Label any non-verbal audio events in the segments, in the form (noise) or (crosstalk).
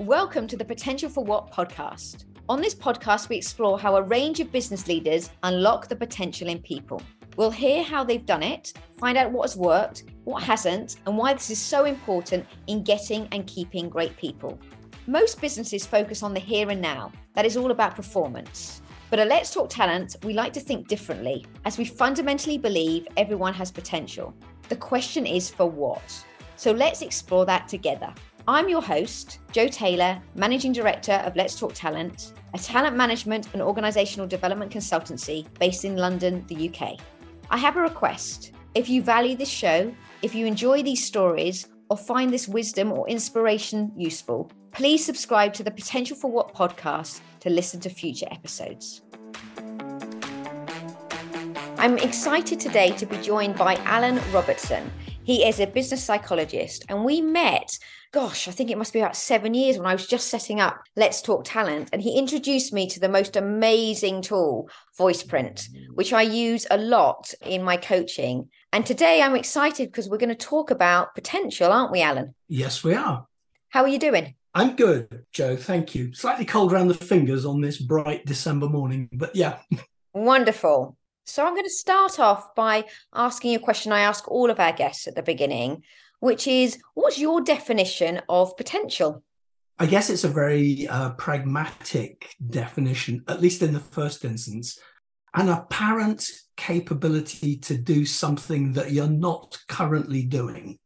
Welcome to the Potential for What podcast. On this podcast, we explore how a range of business leaders unlock the potential in people. We'll hear how they've done it, find out what has worked, what hasn't, and why this is so important in getting and keeping great people. Most businesses focus on the here and now, that is all about performance. But at Let's Talk Talent, we like to think differently, as we fundamentally believe everyone has potential. The question is for what? So let's explore that together. I'm your host, Jo Taylor, Managing Director of Let's Talk Talent, a talent management and organisational development consultancy based in London, the UK. I have a request. If you value this show, if you enjoy these stories, or find this wisdom or inspiration useful, please subscribe to the Potential for What podcast to listen to future episodes. I'm excited today to be joined by Alan Robertson. He is a business psychologist, and we met, gosh, I think it must be about seven years when I was just setting up Let's Talk Talent. And he introduced me to the most amazing tool, VoicePrint, which I use a lot in my coaching. And today I'm excited because we're going to talk about potential, aren't we, Alan? Yes, we are. How are you doing? I'm good, Jo. Thank you. Slightly cold around the fingers on this bright December morning, but yeah. Wonderful. So I'm going to start off by asking you a question I ask all of our guests at the beginning, which is what's your definition of potential? I guess it's a very uh, pragmatic definition, at least in the first instance, an apparent capability to do something that you're not currently doing.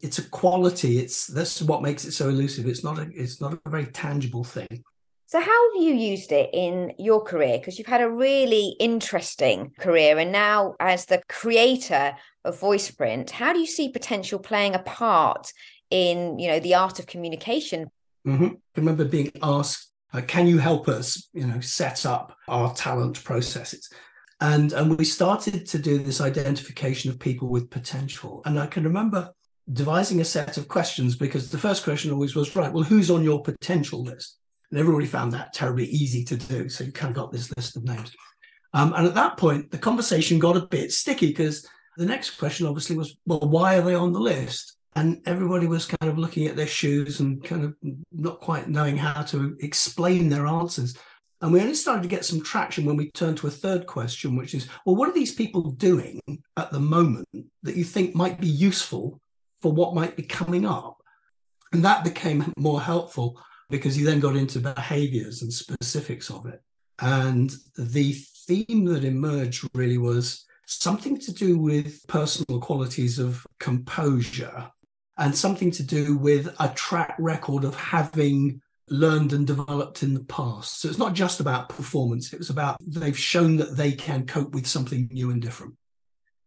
It's a quality. It's that's what makes it so elusive. It's not a it's not a very tangible thing. So, how have you used it in your career? Because you've had a really interesting career, and now as the creator of VoicePrint, how do you see potential playing a part in, you know, the art of communication? Mm-hmm. I remember being asked, uh, "Can you help us, you know, set up our talent processes?" And and we started to do this identification of people with potential. And I can remember devising a set of questions because the first question always was, "Right, well, who's on your potential list?" And everybody found that terribly easy to do. So you kind of got this list of names. Um, and at that point, the conversation got a bit sticky because the next question obviously was, well, why are they on the list? And everybody was kind of looking at their shoes and kind of not quite knowing how to explain their answers. And we only started to get some traction when we turned to a third question, which is, well, what are these people doing at the moment that you think might be useful for what might be coming up? And that became more helpful because you then got into behaviors and specifics of it. And the theme that emerged really was something to do with personal qualities of composure and something to do with a track record of having learned and developed in the past. So it's not just about performance, it was about they've shown that they can cope with something new and different.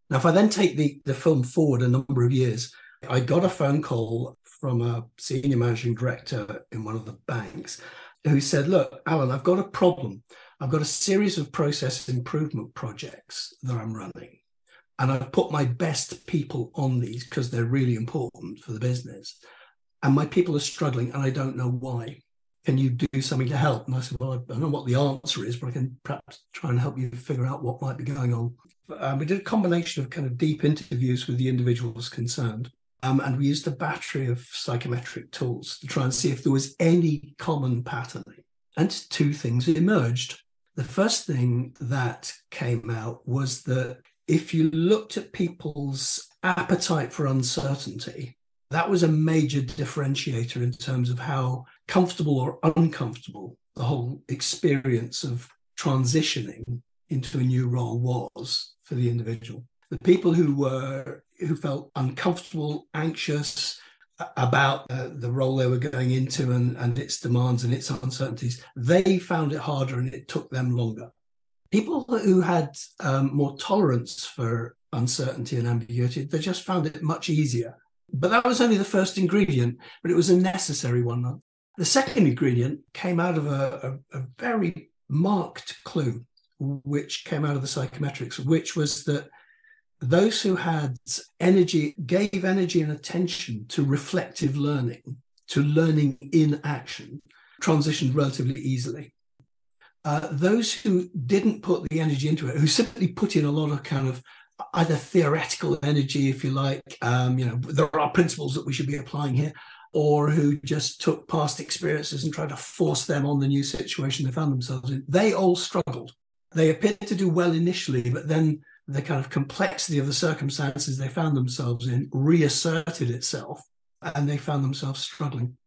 Now, if I then take the, the film forward a number of years, I got a phone call from a senior managing director in one of the banks who said, Look, Alan, I've got a problem. I've got a series of process improvement projects that I'm running. And I've put my best people on these because they're really important for the business. And my people are struggling and I don't know why. Can you do something to help? And I said, Well, I don't know what the answer is, but I can perhaps try and help you figure out what might be going on. Um, we did a combination of kind of deep interviews with the individuals concerned. Um, and we used a battery of psychometric tools to try and see if there was any common patterning. And two things emerged. The first thing that came out was that if you looked at people's appetite for uncertainty, that was a major differentiator in terms of how comfortable or uncomfortable the whole experience of transitioning into a new role was for the individual. The people who were who felt uncomfortable, anxious about uh, the role they were going into and, and its demands and its uncertainties, they found it harder and it took them longer. People who had um, more tolerance for uncertainty and ambiguity, they just found it much easier. But that was only the first ingredient, but it was a necessary one. The second ingredient came out of a, a, a very marked clue, which came out of the psychometrics, which was that those who had energy, gave energy and attention to reflective learning, to learning in action, transitioned relatively easily. Uh, those who didn't put the energy into it, who simply put in a lot of kind of either theoretical energy, if you like, um, you know, there are principles that we should be applying here, or who just took past experiences and tried to force them on the new situation they found themselves in. They all struggled. They appeared to do well initially, but then the kind of complexity of the circumstances they found themselves in reasserted itself and they found themselves struggling.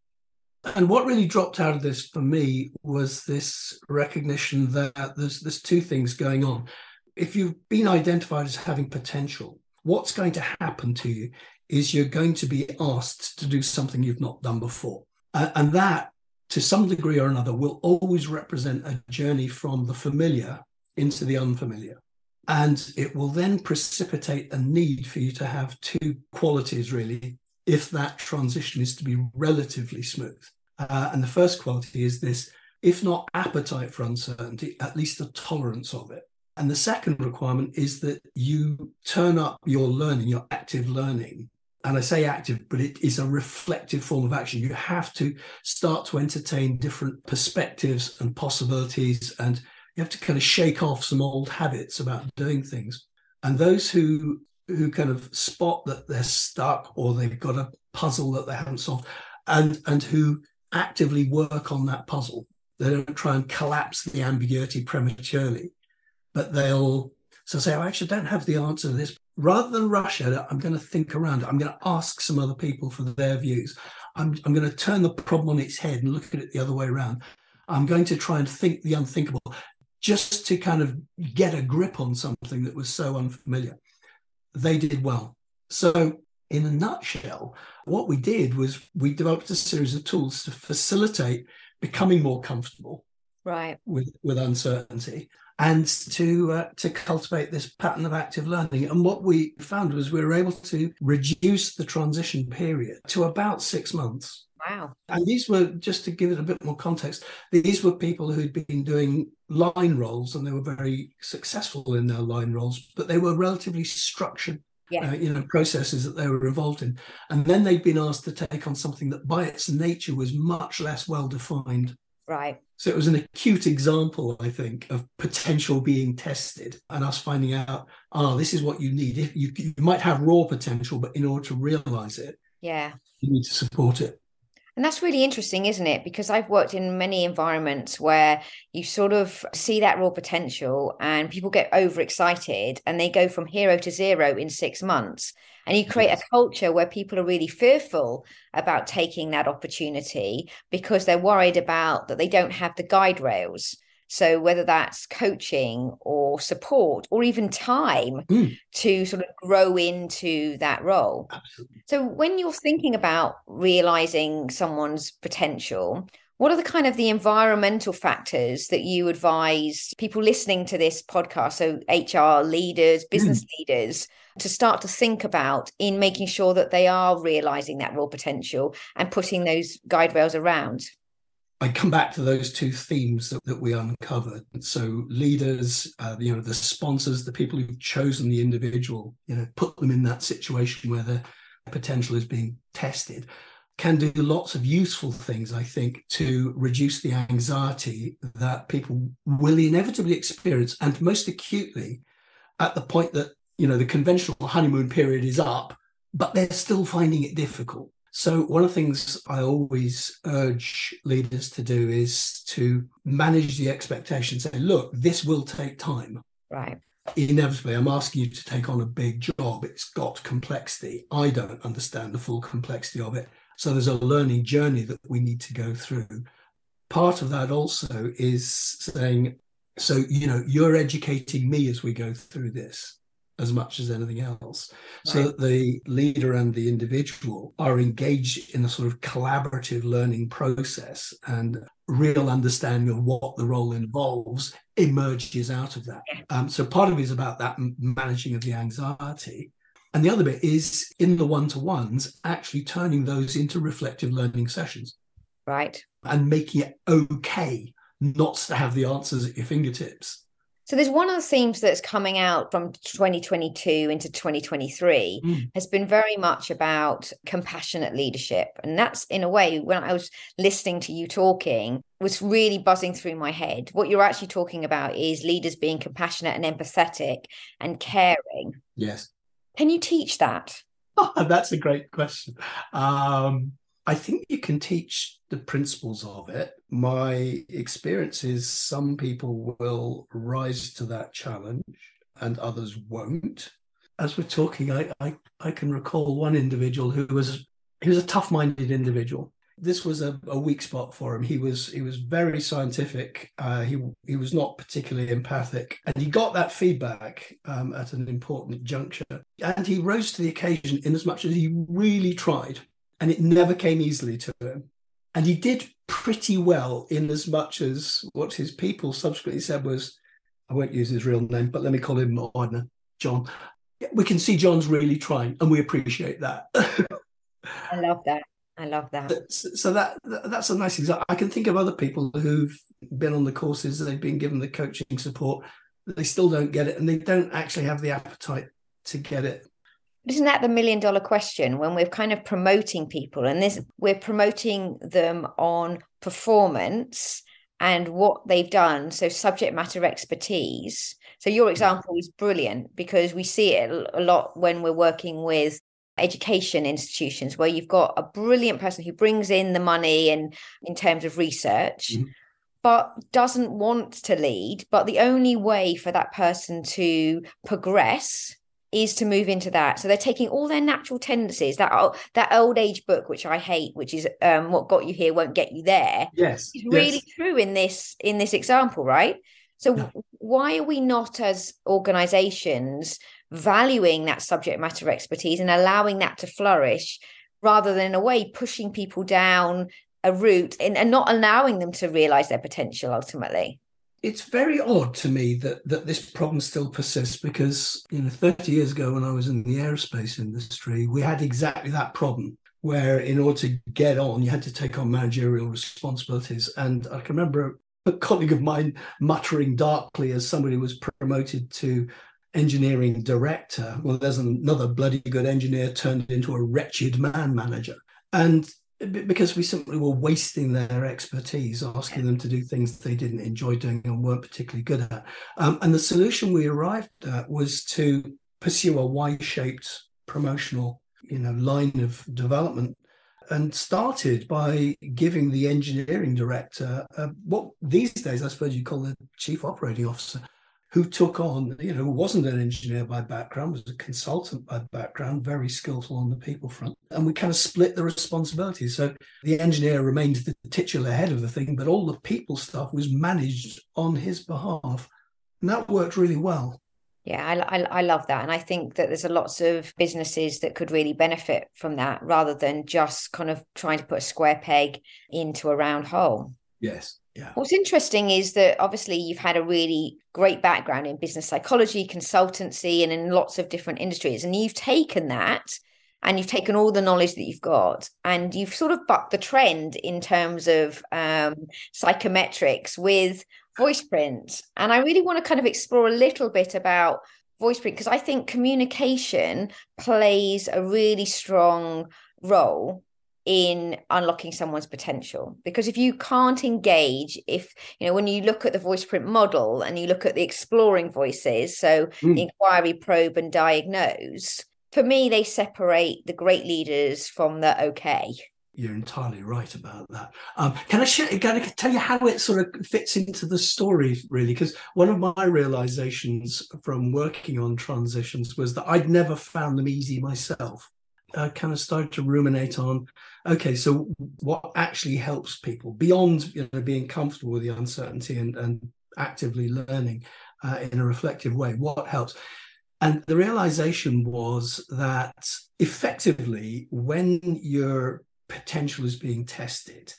And what really dropped out of this for me was this recognition that there's there's two things going on. If you've been identified as having potential, what's going to happen to you is you're going to be asked to do something you've not done before. Uh, and that, to some degree or another, will always represent a journey from the familiar into the unfamiliar. And it will then precipitate a need for you to have two qualities, really, if that transition is to be relatively smooth. Uh, and the first quality is this if not appetite for uncertainty, at least a tolerance of it. And the second requirement is that you turn up your learning, your active learning. And I say active, but it is a reflective form of action. You have to start to entertain different perspectives and possibilities, and you have to kind of shake off some old habits about doing things. And those who who kind of spot that they're stuck or they've got a puzzle that they haven't solved, and and who actively work on that puzzle. They don't try and collapse the ambiguity prematurely, but they'll so say, I actually don't have the answer to this. Rather than rush at it, I'm going to think around it. I'm going to ask some other people for their views. I'm, I'm going to turn the problem on its head and look at it the other way around. I'm going to try and think the unthinkable just to kind of get a grip on something that was so unfamiliar. They did well. So in a nutshell, what we did was we developed a series of tools to facilitate becoming more comfortable right with with uncertainty and to uh, to cultivate this pattern of active learning. And what we found was we were able to reduce the transition period to about 6 months. Wow. And these were just to give it a bit more context these were people who'd been doing line roles and they were very successful in their line roles but they were relatively structured yeah. Uh, you know processes that they were involved in. And then they'd been asked to take on something that by its nature was much less well defined right so it was an acute example i think of potential being tested and us finding out oh this is what you need. You, you might have raw potential but in order to realize it yeah. you need to support it and that's really interesting, isn't it? Because I've worked in many environments where you sort of see that raw potential and people get overexcited and they go from hero to zero in six months. And you create a culture where people are really fearful about taking that opportunity because they're worried about that they don't have the guide rails. So whether that's coaching or support or even time mm. to sort of grow into that role. Absolutely. So when you're thinking about realizing someone's potential, what are the kind of the environmental factors that you advise people listening to this podcast, so HR leaders, business mm. leaders, to start to think about in making sure that they are realizing that raw potential and putting those guide rails around? I come back to those two themes that, that we uncovered. So leaders, uh, you know, the sponsors, the people who've chosen the individual, you know, put them in that situation where their potential is being tested, can do lots of useful things, I think, to reduce the anxiety that people will inevitably experience, and most acutely at the point that, you know, the conventional honeymoon period is up, but they're still finding it difficult. So, one of the things I always urge leaders to do is to manage the expectation. Say, look, this will take time. Right. Inevitably, I'm asking you to take on a big job. It's got complexity. I don't understand the full complexity of it. So, there's a learning journey that we need to go through. Part of that also is saying, so, you know, you're educating me as we go through this as much as anything else. Right. So that the leader and the individual are engaged in a sort of collaborative learning process and real understanding of what the role involves emerges out of that. Um, so part of it is about that managing of the anxiety. And the other bit is in the one to ones, actually turning those into reflective learning sessions. Right. And making it okay not to have the answers at your fingertips so there's one of the themes that's coming out from 2022 into 2023 mm. has been very much about compassionate leadership. And that's in a way, when I was listening to you talking, was really buzzing through my head. What you're actually talking about is leaders being compassionate and empathetic and caring. Yes. Can you teach that? (laughs) that's a great question. Um, I think you can teach the principles of it. My experience is some people will rise to that challenge and others won't. As we're talking, I, I, I can recall one individual who was he was a tough-minded individual. This was a, a weak spot for him. He was he was very scientific. Uh, he he was not particularly empathic, and he got that feedback um, at an important juncture. And he rose to the occasion in as much as he really tried, and it never came easily to him. And he did pretty well in as much as what his people subsequently said was, I won't use his real name, but let me call him know, John. We can see John's really trying, and we appreciate that. I love that. I love that. So that that's a nice example. I can think of other people who've been on the courses, they've been given the coaching support, they still don't get it, and they don't actually have the appetite to get it. Isn't that the million dollar question when we're kind of promoting people and this we're promoting them on performance and what they've done, so subject matter expertise. So your example is brilliant because we see it a lot when we're working with education institutions where you've got a brilliant person who brings in the money and in terms of research mm-hmm. but doesn't want to lead but the only way for that person to progress is to move into that so they're taking all their natural tendencies that that old age book which i hate which is um, what got you here won't get you there yes is really yes. true in this in this example right so yeah. why are we not as organizations valuing that subject matter expertise and allowing that to flourish rather than in a way pushing people down a route and, and not allowing them to realize their potential ultimately it's very odd to me that that this problem still persists because you know 30 years ago when I was in the aerospace industry we had exactly that problem where in order to get on you had to take on managerial responsibilities and I can remember a colleague of mine muttering darkly as somebody was promoted to engineering director. Well, there's another bloody good engineer turned into a wretched man manager. And because we simply were wasting their expertise, asking them to do things they didn't enjoy doing and weren't particularly good at. Um, and the solution we arrived at was to pursue a Y-shaped promotional, you know, line of development, and started by giving the engineering director uh, what these days I suppose you call the chief operating officer who took on, you know, wasn't an engineer by background, was a consultant by background, very skillful on the people front. And we kind of split the responsibilities. So the engineer remained the titular head of the thing, but all the people stuff was managed on his behalf. And that worked really well. Yeah, I, I, I, love that. And I think that there's a lots of businesses that could really benefit from that rather than just kind of trying to put a square peg into a round hole. Yes. Yeah. What's interesting is that obviously you've had a really great background in business psychology, consultancy, and in lots of different industries. And you've taken that and you've taken all the knowledge that you've got and you've sort of bucked the trend in terms of um, psychometrics with VoicePrint. And I really want to kind of explore a little bit about VoicePrint because I think communication plays a really strong role in unlocking someone's potential because if you can't engage if you know when you look at the VoicePrint model and you look at the exploring voices so mm. inquiry probe and diagnose for me they separate the great leaders from the okay you're entirely right about that. Um, can I share, can I tell you how it sort of fits into the story, really? Because one of my realizations from working on transitions was that I'd never found them easy myself. I kind of started to ruminate on okay, so what actually helps people beyond you know being comfortable with the uncertainty and, and actively learning uh, in a reflective way? What helps? And the realization was that effectively, when your potential is being tested,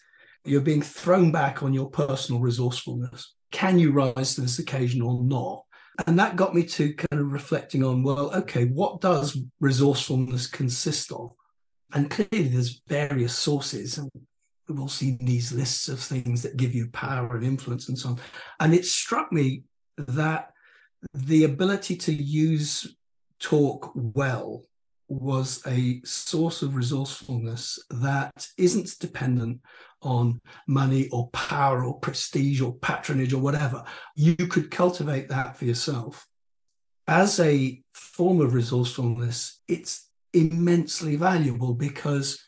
you're being thrown back on your personal resourcefulness. Can you rise to this occasion or not? And that got me to kind of reflecting on well, okay, what does resourcefulness consist of? And clearly, there's various sources, and we've all seen these lists of things that give you power and influence and so on. And it struck me that the ability to use talk well was a source of resourcefulness that isn't dependent on money or power or prestige or patronage or whatever. You could cultivate that for yourself. As a form of resourcefulness, it's immensely valuable because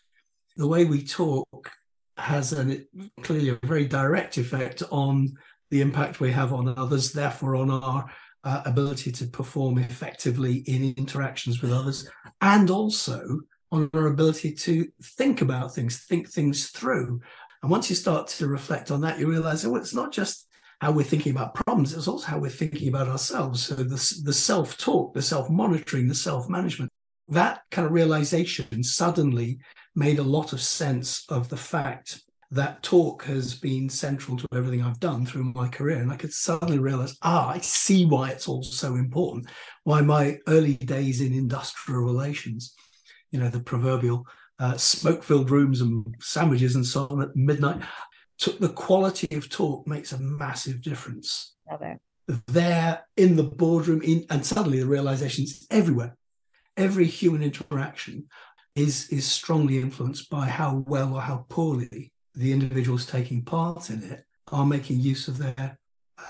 the way we talk has an, clearly a very direct effect on the impact we have on others, therefore on our uh, ability to perform effectively in interactions with others, and also on our ability to think about things, think things through. And once you start to reflect on that, you realize, oh, it's not just how we're thinking about problems, it's also how we're thinking about ourselves. So the, the self talk, the self monitoring, the self management, that kind of realization suddenly made a lot of sense of the fact that talk has been central to everything I've done through my career. And I could suddenly realize, ah, I see why it's all so important, why my early days in industrial relations, you know, the proverbial uh, smoke filled rooms and sandwiches and so on at midnight, took the quality of talk makes a massive difference. There in the boardroom, in, and suddenly the realization is everywhere. Every human interaction is is strongly influenced by how well or how poorly the individuals taking part in it are making use of their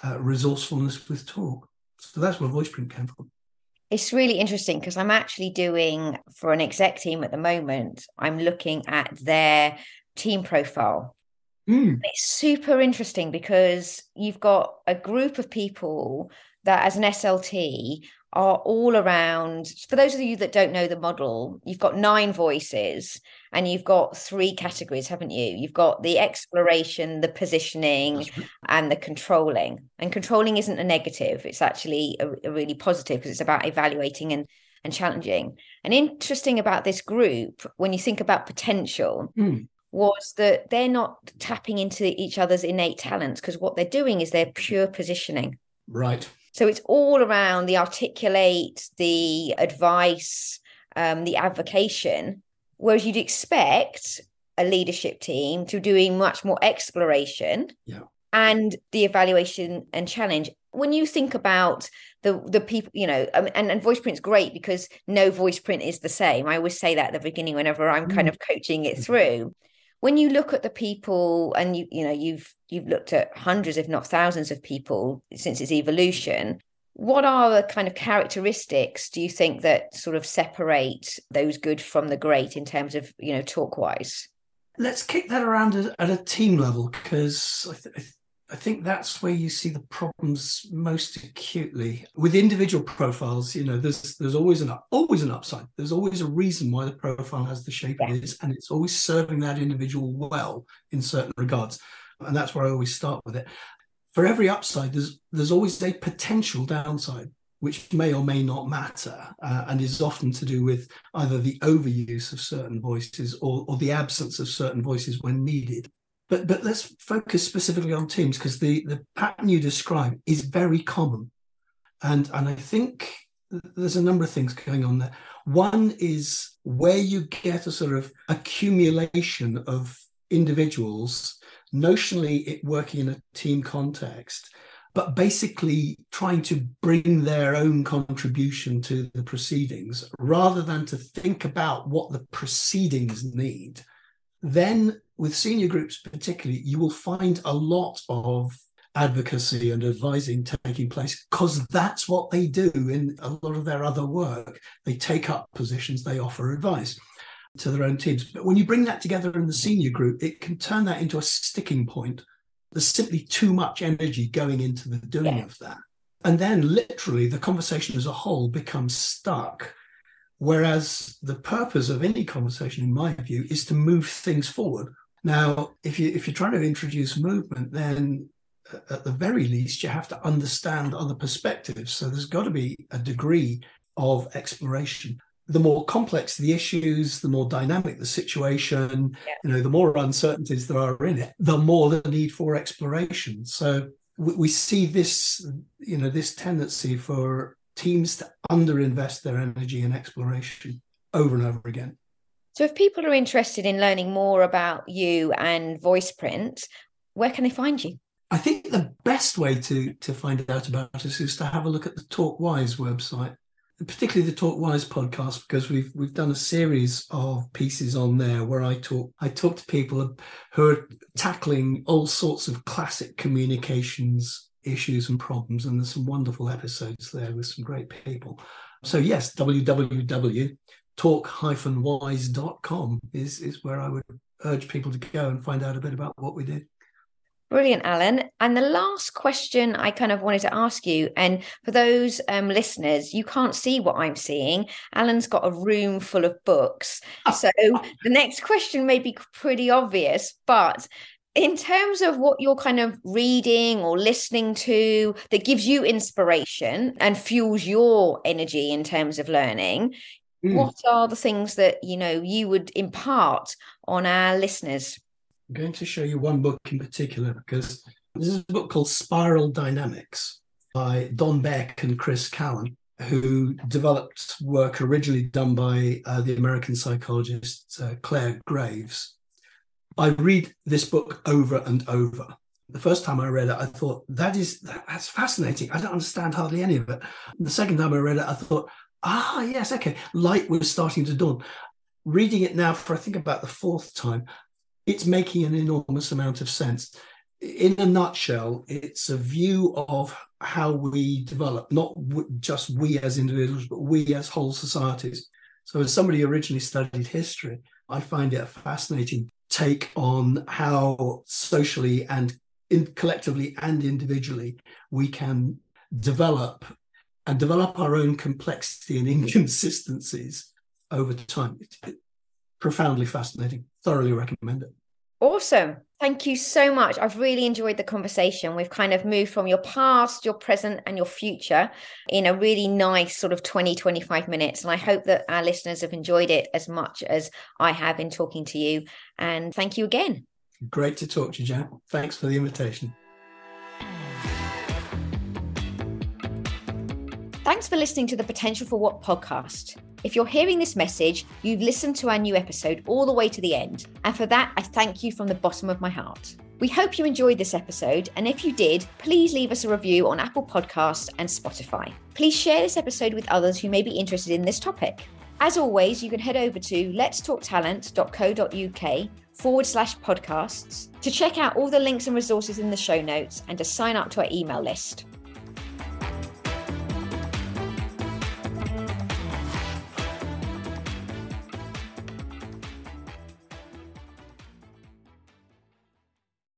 uh, resourcefulness with talk. So that's where VoicePrint came from. It's really interesting because I'm actually doing for an exec team at the moment, I'm looking at their team profile. Mm. It's super interesting because you've got a group of people that, as an SLT, are all around. For those of you that don't know the model, you've got nine voices and you've got three categories, haven't you? You've got the exploration, the positioning, right. and the controlling. And controlling isn't a negative, it's actually a, a really positive because it's about evaluating and and challenging. And interesting about this group, when you think about potential, mm. was that they're not tapping into each other's innate talents because what they're doing is they're pure positioning. Right. So it's all around the articulate, the advice, um, the advocation. Whereas you'd expect a leadership team to doing much more exploration yeah. and the evaluation and challenge. When you think about the the people, you know, um, and, and VoicePrint's great because no VoicePrint is the same. I always say that at the beginning whenever I'm mm. kind of coaching it through when you look at the people and you you know you've you've looked at hundreds if not thousands of people since its evolution what are the kind of characteristics do you think that sort of separate those good from the great in terms of you know talk wise let's kick that around at, a team level because I, th- I think that's where you see the problems most acutely with individual profiles. You know, there's there's always an always an upside. There's always a reason why the profile has the shape it is, and it's always serving that individual well in certain regards. And that's where I always start with it. For every upside, there's there's always a potential downside, which may or may not matter, uh, and is often to do with either the overuse of certain voices or, or the absence of certain voices when needed. But but let's focus specifically on teams because the the pattern you describe is very common, and and I think there's a number of things going on there. One is where you get a sort of accumulation of individuals, notionally it working in a team context, but basically trying to bring their own contribution to the proceedings rather than to think about what the proceedings need. Then with senior groups particularly, you will find a lot of advocacy and advising taking place because that's what they do in a lot of their other work. They take up positions, they offer advice to their own teams. But when you bring that together in the senior group, it can turn that into a sticking point. There's simply too much energy going into the doing yeah. of that. And then literally the conversation as a whole becomes stuck. Whereas the purpose of any conversation, in my view, is to move things forward now, if you if you're trying to introduce movement, then uh, at the very least you have to understand other perspectives. So there's got to be a degree of exploration. The more complex the issues, the more dynamic the situation, yeah. you know, the more uncertainties there are in it, the more the need for exploration. So we, we see this, you know, this tendency for teams to underinvest their energy in exploration over and over again. So, if people are interested in learning more about you and VoicePrint, where can they find you? I think the best way to to find out about us is to have a look at the TalkWise website, particularly the TalkWise podcast, because we've we've done a series of pieces on there where I talk I talk to people who are tackling all sorts of classic communications issues and problems, and there's some wonderful episodes there with some great people. So yes, www talk-wise.com is, is where I would urge people to go and find out a bit about what we did. Brilliant, Alan. And the last question I kind of wanted to ask you, and for those um, listeners, you can't see what I'm seeing. Alan's got a room full of books. (laughs) So the next question may be pretty obvious, but in terms of what you're kind of reading or listening to that gives you inspiration and fuels your energy in terms of learning, mm. what are the things that you know you would impart on our listeners? I'm going to show you one book in particular because this is a book called Spiral Dynamics by Don Beck and Chris cowan who developed work originally done by uh, the American psychologist uh, Clare Graves. I read this book over and over. The first time I read it, I thought that is that's fascinating. I don't understand hardly any of it. The second time I read it, I thought, ah, yes, okay, light was starting to dawn. Reading it now for I think about the fourth time, it's making an enormous amount of sense. In a nutshell, it's a view of how we develop, not just we as individuals, but we as whole societies. So, as somebody originally studied history, I find it a fascinating take on how socially and in, collectively and individually we can develop and develop our own complexity and (laughs) inconsistencies over time. It's profoundly fascinating. Thoroughly recommend it. Awesome. Thank you so much. I've really enjoyed the conversation. We've kind of moved from your past, your present, and your future in a really nice sort of 20, 25 minutes. And I hope that our listeners have enjoyed it as much as I have in talking to you. And thank you again. Great to talk to you, Jan. Thanks for the invitation. Thanks for listening to the Potential for What podcast. If you're hearing this message, you've listened to our new episode all the way to the end. And for that, I thank you from the bottom of my heart. We hope you enjoyed this episode. And if you did, please leave us a review on Apple Podcasts and Spotify. Please share this episode with others who may be interested in this topic. As always, you can head over to letstalktalent.co.uk forward slash podcasts to check out all the links and resources in the show notes and to sign up to our email list.